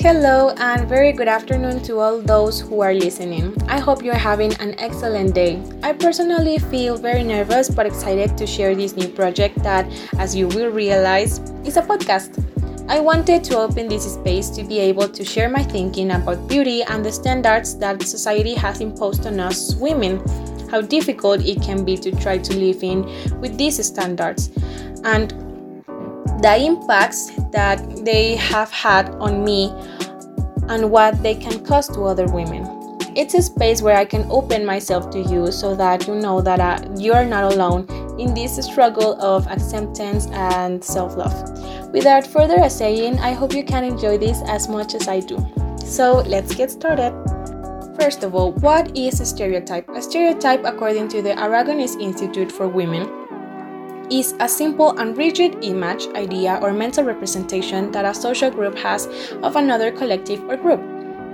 Hello, and very good afternoon to all those who are listening. I hope you're having an excellent day. I personally feel very nervous but excited to share this new project that, as you will realize, is a podcast. I wanted to open this space to be able to share my thinking about beauty and the standards that society has imposed on us women, how difficult it can be to try to live in with these standards, and the impacts that they have had on me and what they can cause to other women. It's a space where I can open myself to you so that you know that uh, you are not alone in this struggle of acceptance and self love. Without further saying, I hope you can enjoy this as much as I do. So let's get started. First of all, what is a stereotype? A stereotype, according to the Aragonese Institute for Women, is a simple and rigid image, idea, or mental representation that a social group has of another collective or group.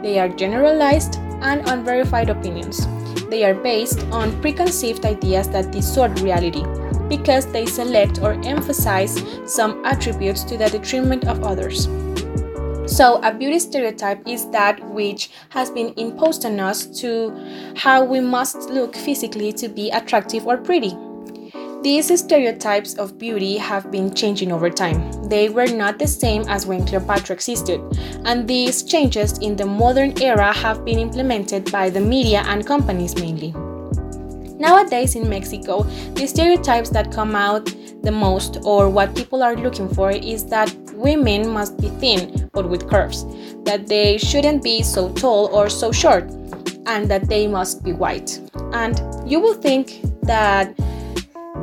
They are generalized and unverified opinions. They are based on preconceived ideas that distort reality because they select or emphasize some attributes to the detriment of others. So, a beauty stereotype is that which has been imposed on us to how we must look physically to be attractive or pretty. These stereotypes of beauty have been changing over time. They were not the same as when Cleopatra existed, and these changes in the modern era have been implemented by the media and companies mainly. Nowadays in Mexico, the stereotypes that come out the most, or what people are looking for, is that women must be thin but with curves, that they shouldn't be so tall or so short, and that they must be white. And you will think that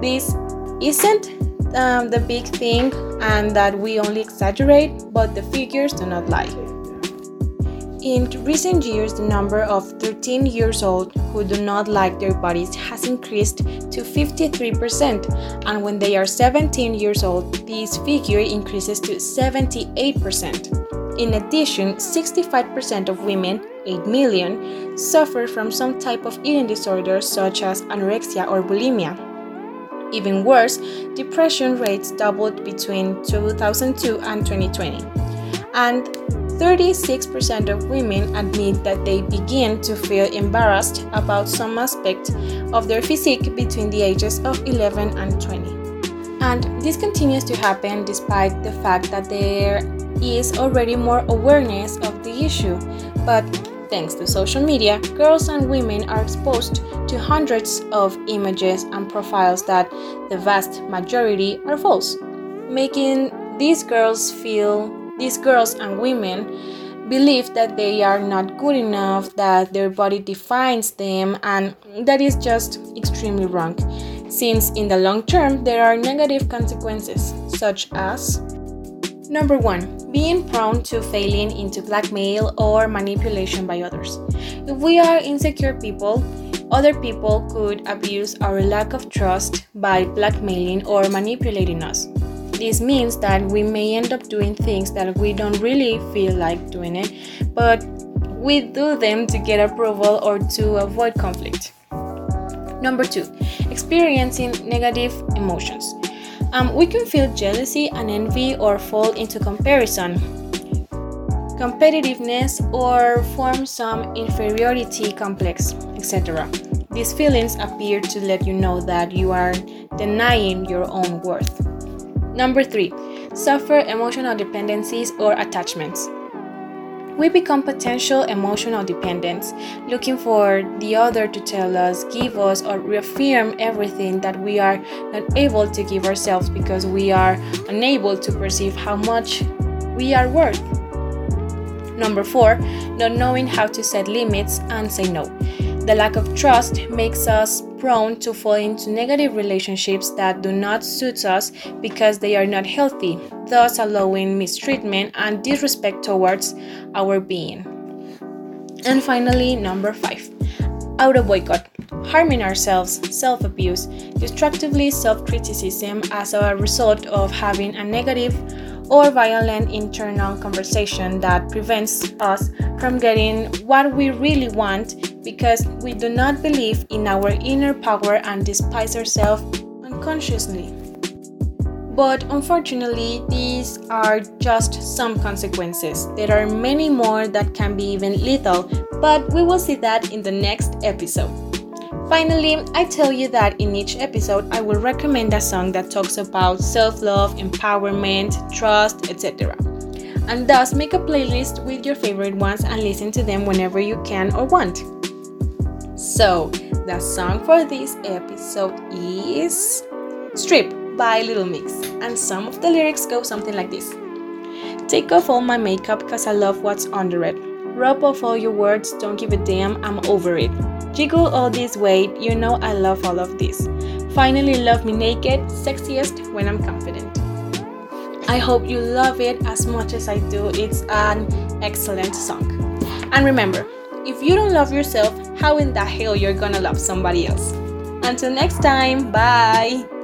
this isn't um, the big thing and that we only exaggerate, but the figures do not lie. In recent years, the number of 13 years old who do not like their bodies has increased to 53%, and when they are 17 years old, this figure increases to 78%. In addition, 65% of women, 8 million, suffer from some type of eating disorder such as anorexia or bulimia. Even worse, depression rates doubled between 2002 and 2020. And 36% of women admit that they begin to feel embarrassed about some aspect of their physique between the ages of 11 and 20. And this continues to happen despite the fact that there is already more awareness of the issue. But Thanks to social media, girls and women are exposed to hundreds of images and profiles that the vast majority are false, making these girls feel, these girls and women believe that they are not good enough, that their body defines them, and that is just extremely wrong. Since in the long term, there are negative consequences, such as Number one, being prone to failing into blackmail or manipulation by others. If we are insecure people, other people could abuse our lack of trust by blackmailing or manipulating us. This means that we may end up doing things that we don't really feel like doing it, but we do them to get approval or to avoid conflict. Number two, experiencing negative emotions. Um, we can feel jealousy and envy or fall into comparison, competitiveness, or form some inferiority complex, etc. These feelings appear to let you know that you are denying your own worth. Number three, suffer emotional dependencies or attachments. We become potential emotional dependents, looking for the other to tell us, give us, or reaffirm everything that we are not able to give ourselves because we are unable to perceive how much we are worth. Number four, not knowing how to set limits and say no. The lack of trust makes us prone to fall into negative relationships that do not suit us because they are not healthy, thus allowing mistreatment and disrespect towards our being. And finally, number five, auto boycott, harming ourselves, self abuse, destructively self criticism as a result of having a negative or violent internal conversation that prevents us from getting what we really want because we do not believe in our inner power and despise ourselves unconsciously. But unfortunately, these are just some consequences. There are many more that can be even lethal, but we will see that in the next episode. Finally, I tell you that in each episode, I will recommend a song that talks about self love, empowerment, trust, etc. And thus make a playlist with your favorite ones and listen to them whenever you can or want. So, the song for this episode is Strip by Little Mix, and some of the lyrics go something like this Take off all my makeup because I love what's under it. Rub off all your words, don't give a damn, I'm over it. Jiggle all this weight, you know I love all of this. Finally, love me naked, sexiest when I'm confident. I hope you love it as much as I do. It's an excellent song. And remember, if you don't love yourself, how in the hell you're gonna love somebody else? Until next time, bye!